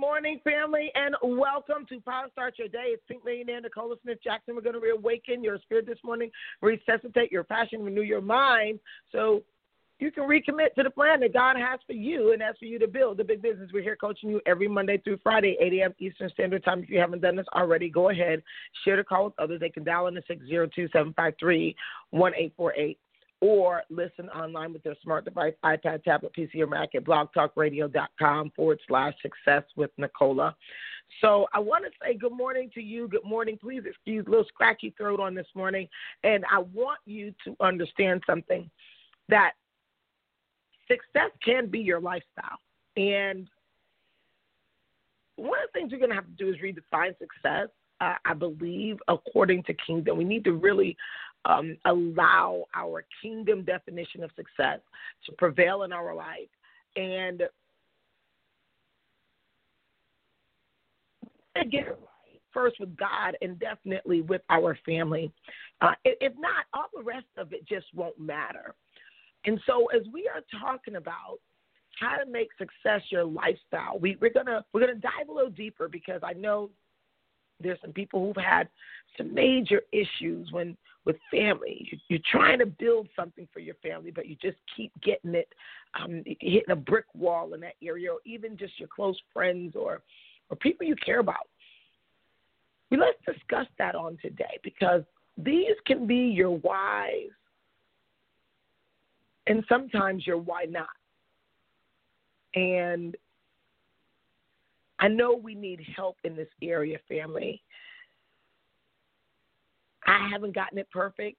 Morning, family, and welcome to Power Start Your Day. It's Pink Millionaire Nicola Smith Jackson. We're going to reawaken your spirit this morning, resuscitate your passion, renew your mind so you can recommit to the plan that God has for you, and that's for you to build the big business. We're here coaching you every Monday through Friday, 8 a.m. Eastern Standard Time. If you haven't done this already, go ahead, share the call with others. They can dial in the 602 753 1848 or listen online with their smart device, iPad, tablet, PC, or Mac at blogtalkradio.com forward slash success with Nicola. So I want to say good morning to you. Good morning. Please excuse a little scratchy throat on this morning. And I want you to understand something that success can be your lifestyle. And one of the things you're going to have to do is redefine success. Uh, I believe, according to Kingdom, we need to really um, allow our kingdom definition of success to prevail in our life. And get it first with God and definitely with our family. Uh, if not, all the rest of it just won't matter. And so, as we are talking about how to make success your lifestyle, we, we're gonna we're gonna dive a little deeper because I know there's some people who've had some major issues when with family. You're trying to build something for your family, but you just keep getting it, um, hitting a brick wall in that area, or even just your close friends or or people you care about. We let's discuss that on today because these can be your whys, and sometimes your why not. And I know we need help in this area, family. I haven't gotten it perfect.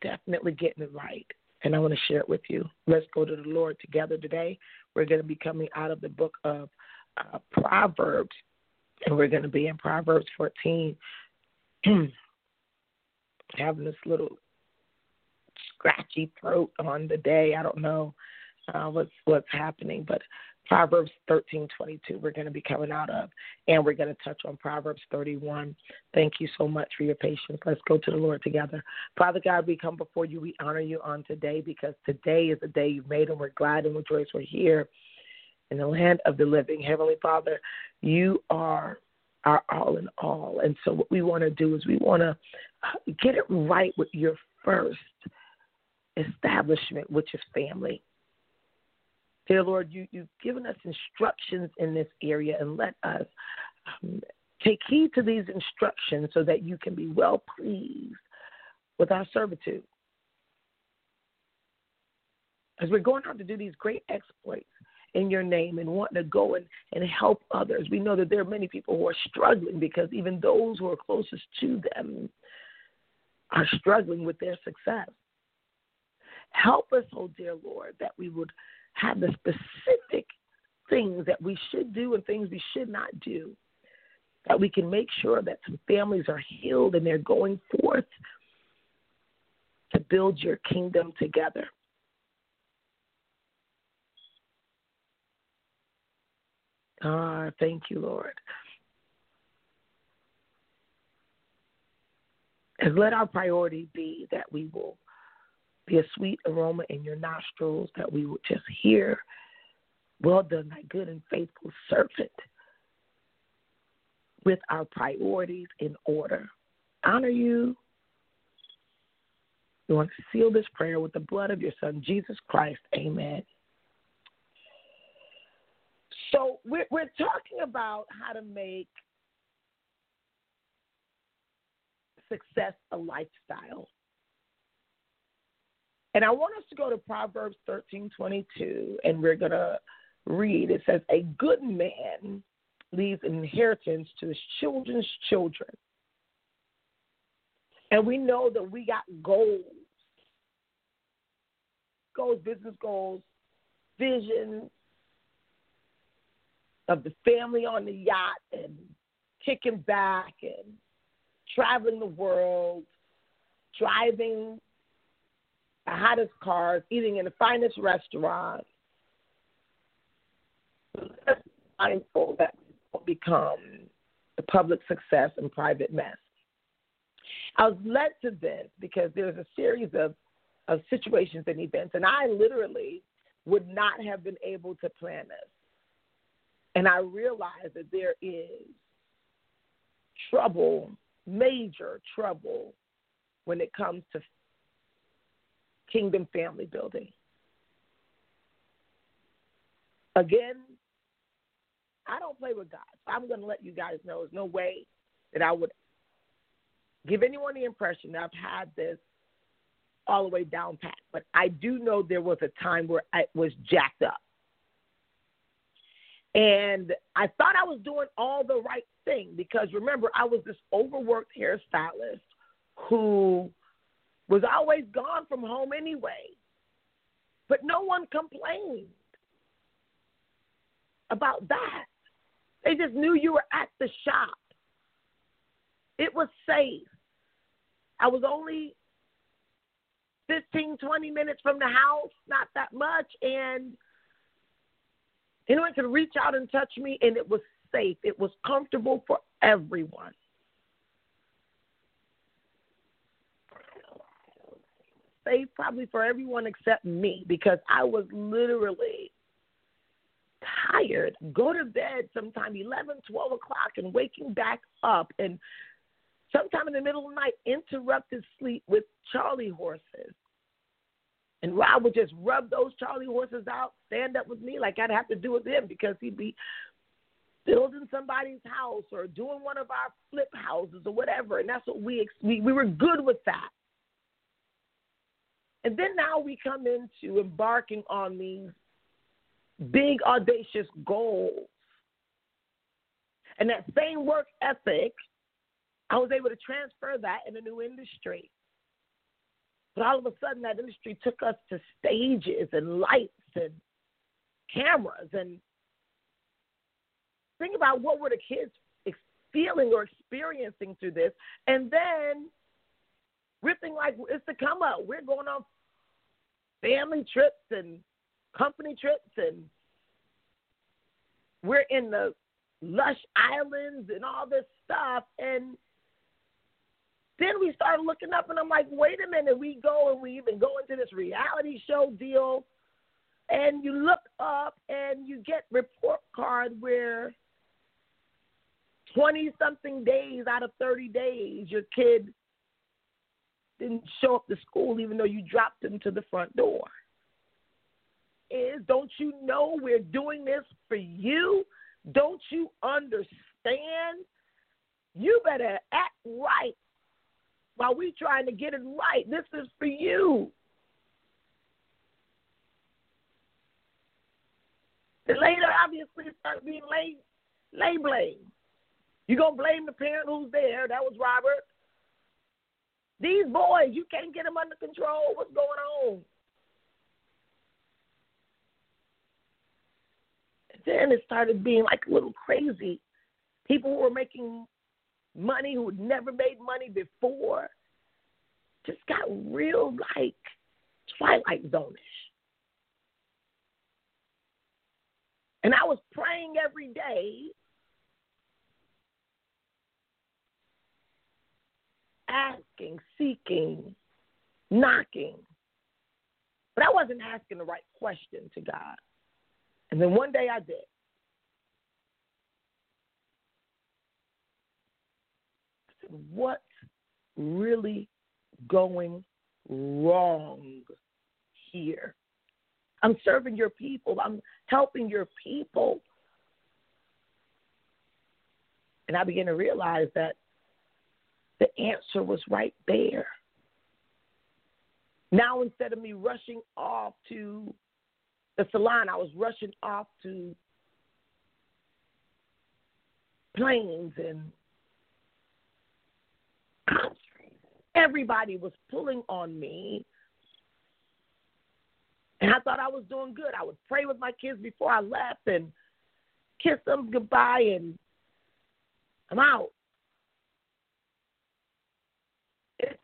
Definitely getting it right. And I want to share it with you. Let's go to the Lord together today. We're going to be coming out of the book of uh, Proverbs, and we're going to be in Proverbs 14. Having this little scratchy throat on the day. I don't know uh, what's what's happening, but Proverbs 13:22 we're going to be coming out of and we're going to touch on Proverbs 31. Thank you so much for your patience. Let's go to the Lord together. Father God, we come before you. We honor you on today because today is the day you've made and we're glad and rejoice we're here in the land of the living. Heavenly Father, you are our all in all. And so what we want to do is we want to uh, get it right with your first establishment, which is family. Dear Lord, you, you've given us instructions in this area, and let us um, take heed to these instructions so that you can be well pleased with our servitude. As we're going out to do these great exploits in your name and wanting to go and, and help others, we know that there are many people who are struggling because even those who are closest to them are struggling with their success. Help us, oh dear Lord, that we would have the specific things that we should do and things we should not do. That we can make sure that some families are healed and they're going forth to build your kingdom together. Ah, thank you, Lord. And let our priority be that we will be a sweet aroma in your nostrils that we would just hear, Well done, thy good and faithful servant, with our priorities in order. Honor you. We want to seal this prayer with the blood of your Son, Jesus Christ. Amen. So, we're, we're talking about how to make success a lifestyle. And I want us to go to Proverbs thirteen twenty two, and we're going to read. It says, A good man leaves an inheritance to his children's children. And we know that we got goals. goals, business goals, visions of the family on the yacht and kicking back and traveling the world, driving the hottest cars, eating in the finest restaurants. Mindful that will become the public success and private mess. I was led to this because there's a series of, of situations and events, and I literally would not have been able to plan this. And I realized that there is trouble, major trouble, when it comes to kingdom family building. Again, I don't play with God. I'm going to let you guys know there's no way that I would give anyone the impression that I've had this all the way down pat. But I do know there was a time where I was jacked up. And I thought I was doing all the right thing because remember, I was this overworked hairstylist who was always gone from home anyway. But no one complained about that. They just knew you were at the shop. It was safe. I was only 15, 20 minutes from the house, not that much. And anyone could reach out and touch me, and it was safe. It was comfortable for everyone. Safe probably for everyone except me because I was literally tired. Go to bed sometime 11, 12 o'clock and waking back up and sometime in the middle of the night interrupt his sleep with Charlie horses. And Rob would just rub those Charlie horses out, stand up with me like I'd have to do with him because he'd be building somebody's house or doing one of our flip houses or whatever. And that's what we we, we were good with that. And then now we come into embarking on these big audacious goals. And that same work ethic, I was able to transfer that in a new industry. But all of a sudden, that industry took us to stages and lights and cameras. And think about what were the kids feeling or experiencing through this. And then we're thinking like it's the come up. We're going on family trips and company trips and we're in the lush islands and all this stuff and then we started looking up, and I'm like, wait a minute. We go and we even go into this reality show deal, and you look up and you get report card where 20 something days out of 30 days, your kid didn't show up to school even though you dropped them to the front door. Is don't you know we're doing this for you? Don't you understand? You better act right while we trying to get it right. This is for you. The later obviously start being lay lay blame. You're gonna blame the parent who's there? That was Robert. These boys, you can't get them under control. What's going on? Then it started being like a little crazy. People were making money who had never made money before just got real like Twilight Zone And I was praying every day, asking, seeking, knocking. But I wasn't asking the right question to God. And then one day I did. I said, What really going wrong here? I'm serving your people. I'm helping your people. And I began to realize that the answer was right there. Now, instead of me rushing off to the salon, I was rushing off to planes and Everybody was pulling on me And I thought I was doing good. I would pray with my kids before I left and kiss them goodbye, and I'm out. It's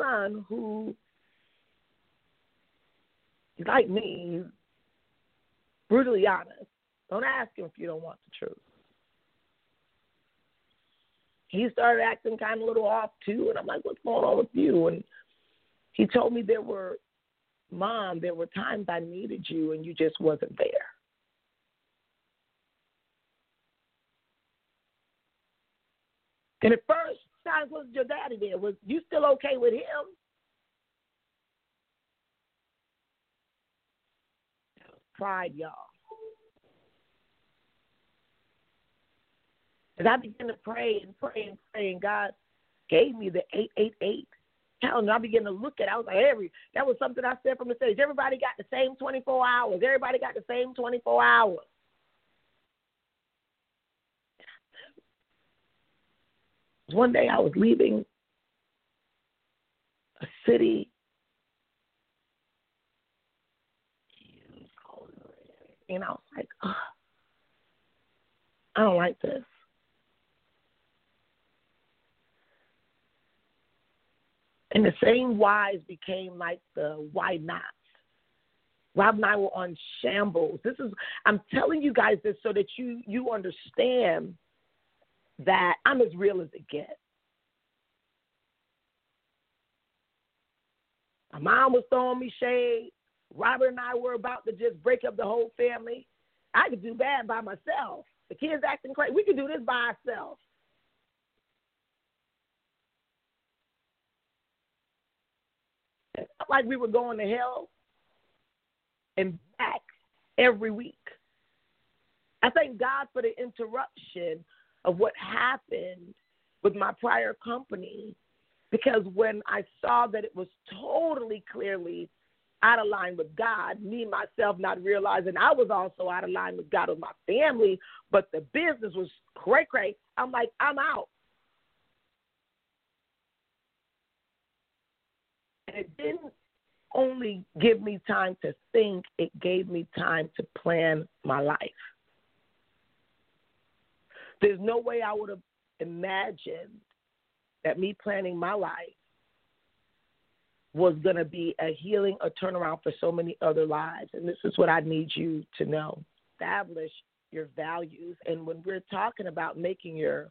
son who like me, brutally honest. Don't ask him if you don't want the truth. He started acting kind of a little off too, and I'm like, "What's going on with you?" And he told me there were, mom, there were times I needed you and you just wasn't there. And at first, sounds wasn't your daddy there. Was you still okay with him? Pride, y'all. As I began to pray and pray and pray, and God gave me the 888 calendar, I began to look at it. I was like, every, that was something I said from the stage. Everybody got the same 24 hours. Everybody got the same 24 hours. One day I was leaving a city. And I was like, oh, I don't like this. And the same whys became like the why not. Rob and I were on shambles. This is I'm telling you guys this so that you you understand that I'm as real as it gets. My mom was throwing me shade. Robert and I were about to just break up the whole family. I could do bad by myself. The kids acting crazy. We could do this by ourselves. Like we were going to hell and back every week. I thank God for the interruption of what happened with my prior company because when I saw that it was totally clearly out of line with God, me myself not realizing I was also out of line with God with my family, but the business was cray cray. I'm like, I'm out. And it didn't only give me time to think, it gave me time to plan my life. There's no way I would have imagined that me planning my life was going to be a healing, a turnaround for so many other lives. And this is what I need you to know establish your values. And when we're talking about making your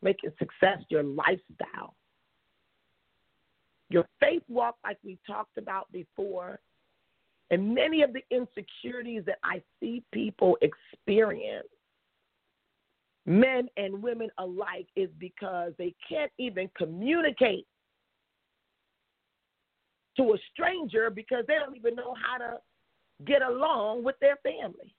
making success your lifestyle, your faith walk, like we talked about before, and many of the insecurities that I see people experience men and women alike is because they can't even communicate to a stranger because they don't even know how to get along with their family.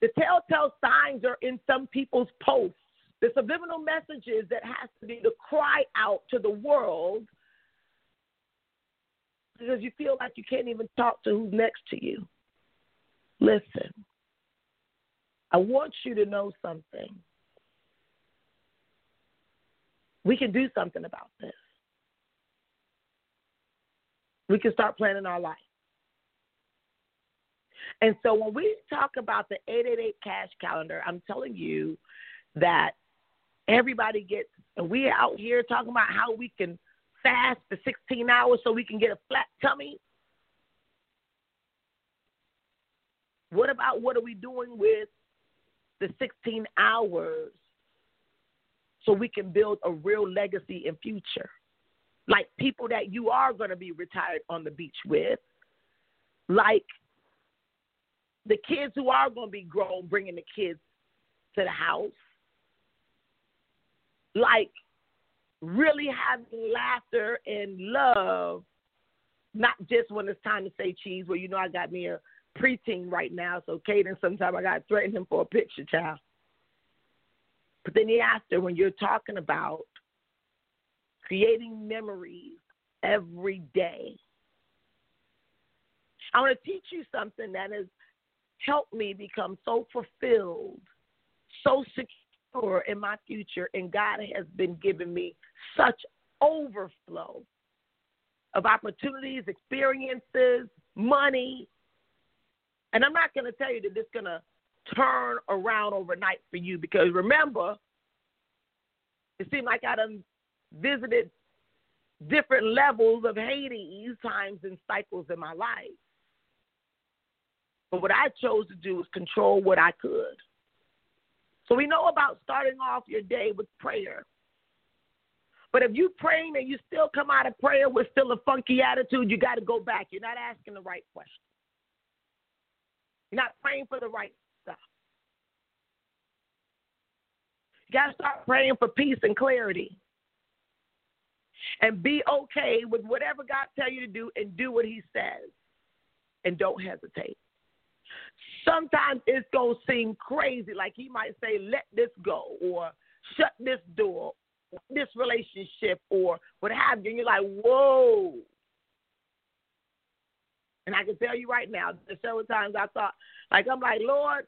The telltale signs are in some people's posts. The subliminal messages that has to be to cry out to the world because you feel like you can't even talk to who's next to you. Listen, I want you to know something. We can do something about this. We can start planning our life. And so when we talk about the 888 cash calendar, I'm telling you that everybody gets, and we're out here talking about how we can fast for 16 hours so we can get a flat tummy. What about what are we doing with the 16 hours so we can build a real legacy in future. Like people that you are going to be retired on the beach with, like the kids who are going to be grown, bringing the kids to the house, like really having laughter and love, not just when it's time to say cheese. Well, you know, I got me a preteen right now, so Caden sometimes I got to threaten him for a picture, child. But then he asked her, when you're talking about creating memories every day, I want to teach you something that has helped me become so fulfilled, so secure in my future, and God has been giving me such overflow of opportunities, experiences, money. And I'm not going to tell you that it's going to turn around overnight for you because remember, it seemed like I done visited different levels of Hades times and cycles in my life. But what I chose to do was control what I could. So we know about starting off your day with prayer. But if you're praying and you still come out of prayer with still a funky attitude, you got to go back. You're not asking the right question. You're not praying for the right stuff. You got to start praying for peace and clarity. And be okay with whatever God tell you to do and do what he says. And don't hesitate. Sometimes it's going to seem crazy, like he might say, let this go, or shut this door, this relationship, or what have you. And you're like, whoa. And I can tell you right now, there's several times I thought, like, I'm like, Lord,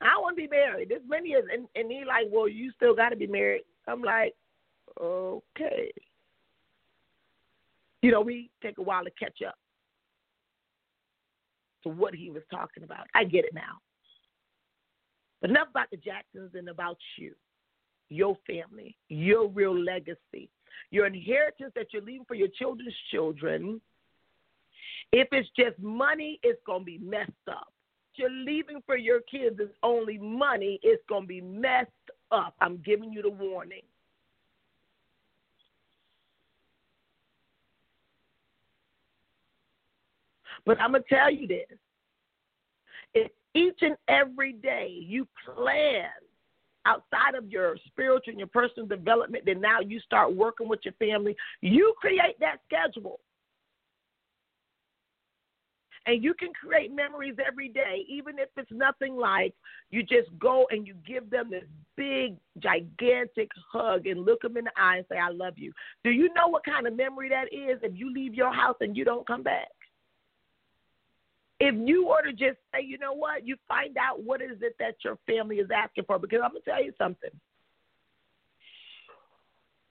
I want to be married. This many years. And, and he like, well, you still got to be married. I'm like, okay. You know, we take a while to catch up to what he was talking about. I get it now. But enough about the Jacksons and about you, your family, your real legacy, your inheritance that you're leaving for your children's children. If it's just money, it's going to be messed up. You're leaving for your kids is only money, it's going to be messed up. I'm giving you the warning. But I'm going to tell you this. If each and every day you plan outside of your spiritual and your personal development, then now you start working with your family, you create that schedule. And you can create memories every day, even if it's nothing like you just go and you give them this big, gigantic hug and look them in the eye and say, I love you. Do you know what kind of memory that is if you leave your house and you don't come back? if you were to just say, you know what, you find out what is it that your family is asking for. Because I'm gonna tell you something.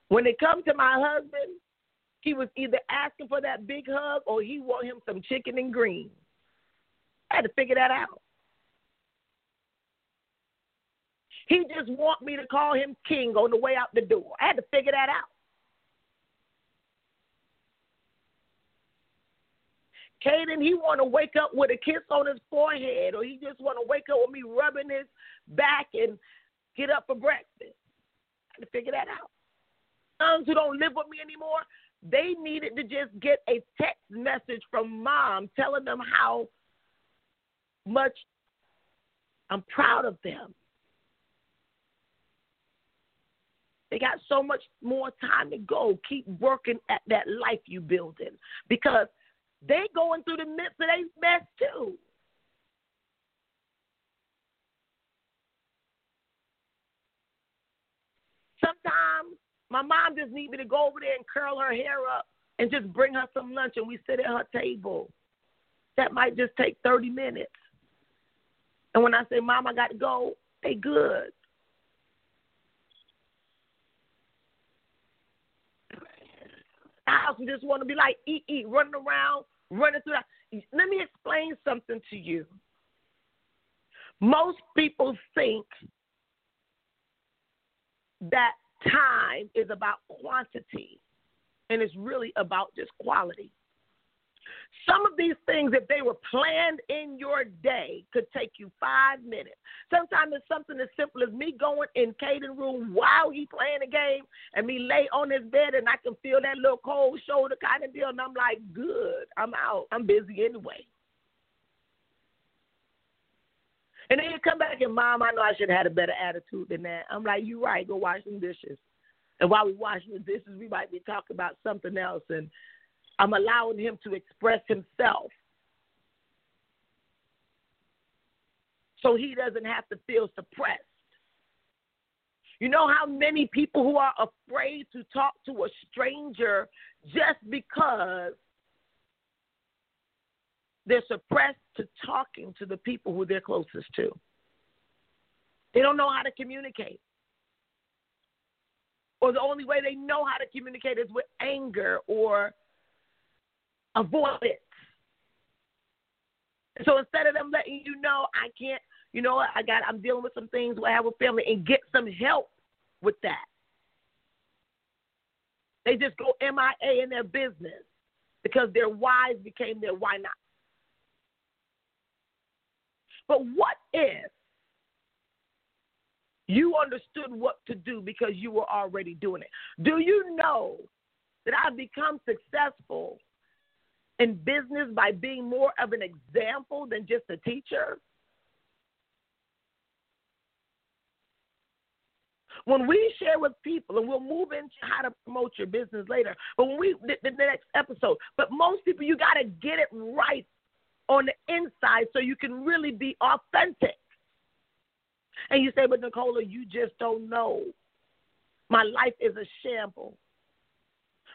When it comes to my husband, he was either asking for that big hug or he want him some chicken and greens. I had to figure that out. He just want me to call him king on the way out the door. I had to figure that out. Caden, he want to wake up with a kiss on his forehead, or he just want to wake up with me rubbing his back and get up for breakfast. I had to figure that out. Sons who don't live with me anymore, they needed to just get a text message from mom telling them how much I'm proud of them. They got so much more time to go. Keep working at that life you're building because they going through the midst of their mess too. Sometimes my mom just need me to go over there and curl her hair up and just bring her some lunch and we sit at her table. That might just take 30 minutes. And when I say, Mom, I got to go, they good. I also just want to be like, eat, eat, running around, running through that. Let me explain something to you. Most people think that time is about quantity, and it's really about just quality. Some of these things, if they were planned in your day, could take you five minutes. Sometimes it's something as simple as me going in Caden room while he playing a game and me lay on his bed and I can feel that little cold shoulder kind of deal. And I'm like, good, I'm out. I'm busy anyway. And then you come back and mom, I know I should have had a better attitude than that. I'm like, you're right, go wash some dishes. And while we washing the dishes, we might be talking about something else. And I'm allowing him to express himself. So he doesn't have to feel suppressed. You know how many people who are afraid to talk to a stranger just because they're suppressed to talking to the people who they're closest to. They don't know how to communicate. or the only way they know how to communicate is with anger or avoidance. So instead of them letting you know, I can't, you know I got, I'm dealing with some things where I have a family, and get some help with that. They just go MIA in their business because their whys became their why not. But what if you understood what to do because you were already doing it? Do you know that I've become successful in business by being more of an example than just a teacher? When we share with people, and we'll move into how to promote your business later, but when we the, the next episode, but most people you got to get it right on the inside so you can really be authentic. And you say, but Nicola, you just don't know. My life is a shamble.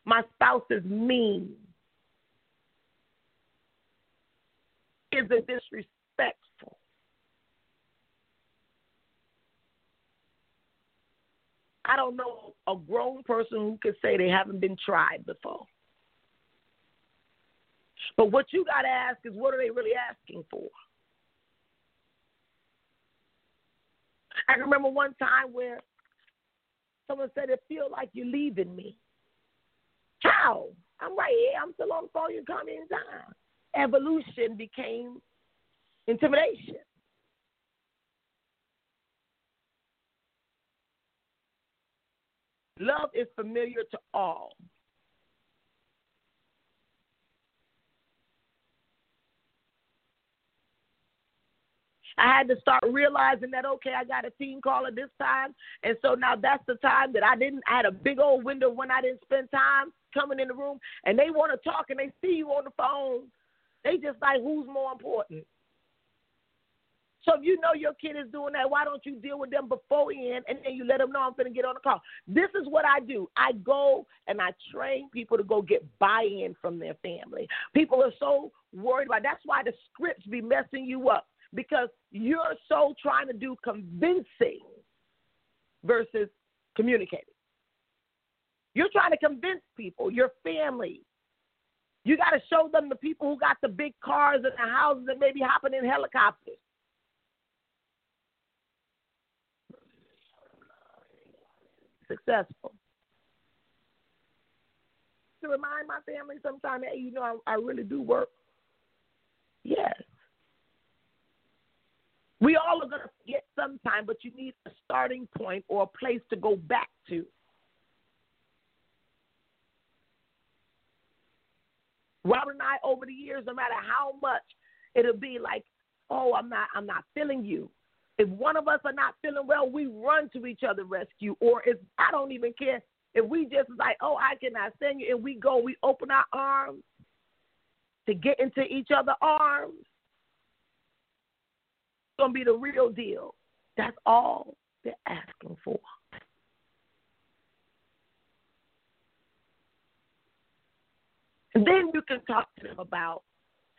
My spouse is mean. Is it disrespectful? I don't know a grown person who could say they haven't been tried before. But what you got to ask is what are they really asking for? I remember one time where someone said, It feels like you're leaving me. How? I'm right here. I'm still on the phone. You come anytime. Evolution became intimidation. Love is familiar to all. I had to start realizing that okay, I got a team call at this time, and so now that's the time that I didn't. I had a big old window when I didn't spend time coming in the room, and they want to talk and they see you on the phone. They just like who's more important. So if you know your kid is doing that, why don't you deal with them beforehand and then you let them know I'm going to get on the call? This is what I do. I go and I train people to go get buy-in from their family. People are so worried about. That's why the scripts be messing you up because you're so trying to do convincing versus communicating. You're trying to convince people, your family. You got to show them the people who got the big cars and the houses and maybe hopping in helicopters. Successful. To remind my family sometimes, hey, you know, I, I really do work. Yes. We all are going to forget sometime, but you need a starting point or a place to go back to. Robert and I, over the years, no matter how much it'll be like, oh, I'm not, I'm not feeling you. If one of us are not feeling well, we run to each other rescue. Or if I don't even care if we just like, oh, I cannot send you, and we go, we open our arms to get into each other's arms going to be the real deal. That's all they're asking for. And then you can talk to them about,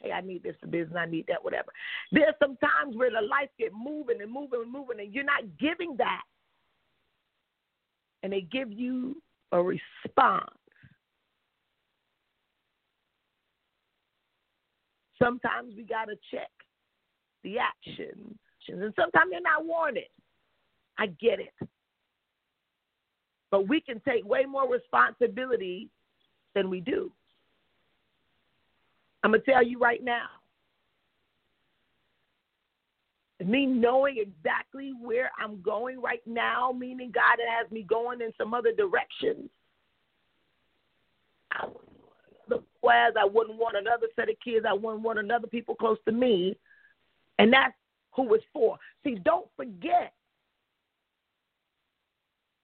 hey, I need this for business, I need that, whatever. There's some times where the life get moving and moving and moving, and you're not giving that. And they give you a response. Sometimes we got to check the actions. And sometimes they're not wanted. I get it. But we can take way more responsibility than we do. I'm going to tell you right now. Me knowing exactly where I'm going right now, meaning God has me going in some other directions. I wouldn't want I wouldn't want another set of kids. I wouldn't want another people close to me and that's who it's for. See, don't forget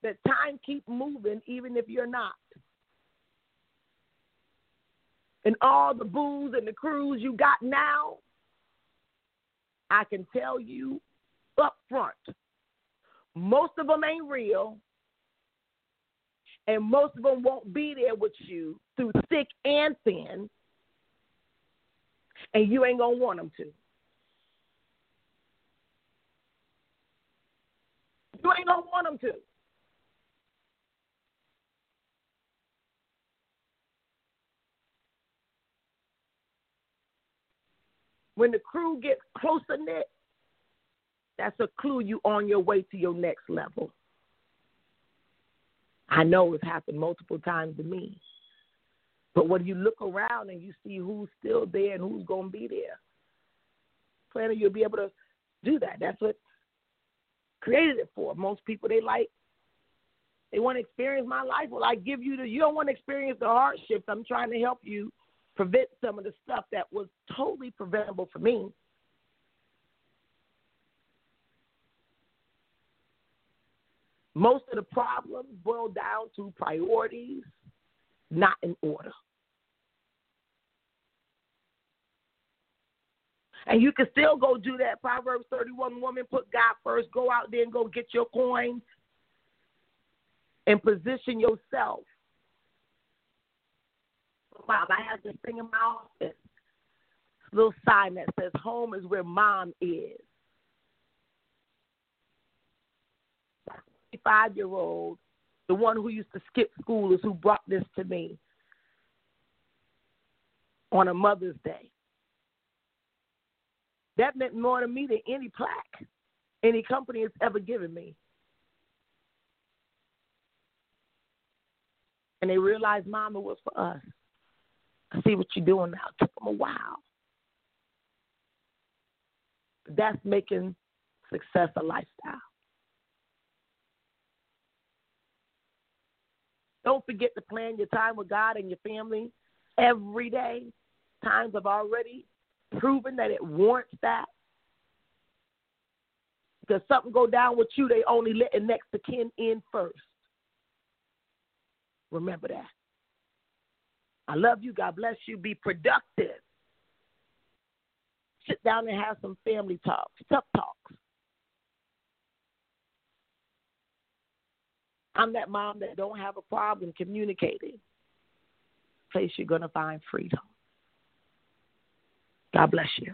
that time keep moving even if you're not. And all the booze and the crews you got now, I can tell you up front, most of them ain't real. And most of them won't be there with you through thick and thin. And you ain't going to want them to. You ain't gonna want them to. When the crew gets closer knit, that's a clue you on your way to your next level. I know it's happened multiple times to me. But when you look around and you see who's still there and who's going to be there, planner, you'll be able to do that. That's what created it for. Most people, they like, they want to experience my life. Well, I give you the, you don't want to experience the hardships. I'm trying to help you prevent some of the stuff that was totally preventable for me. Most of the problems boil down to priorities not in order. And you can still go do that. Proverbs 31 woman, put God first. Go out there and go get your coins and position yourself. Wow, I have this thing in my office. Little sign that says home is where mom is. Five year old, the one who used to skip school is who brought this to me on a Mother's Day. That meant more to me than any plaque any company has ever given me. And they realized, Mama, was for us. I see what you're doing now. It took them a while. That's making success a lifestyle. Don't forget to plan your time with God and your family every day. Times have already proven that it warrants that. Because something go down with you, they only let the next to kin in first. Remember that. I love you. God bless you. Be productive. Sit down and have some family talks, tough talks. I'm that mom that don't have a problem communicating. Place you're gonna find freedom. God bless you.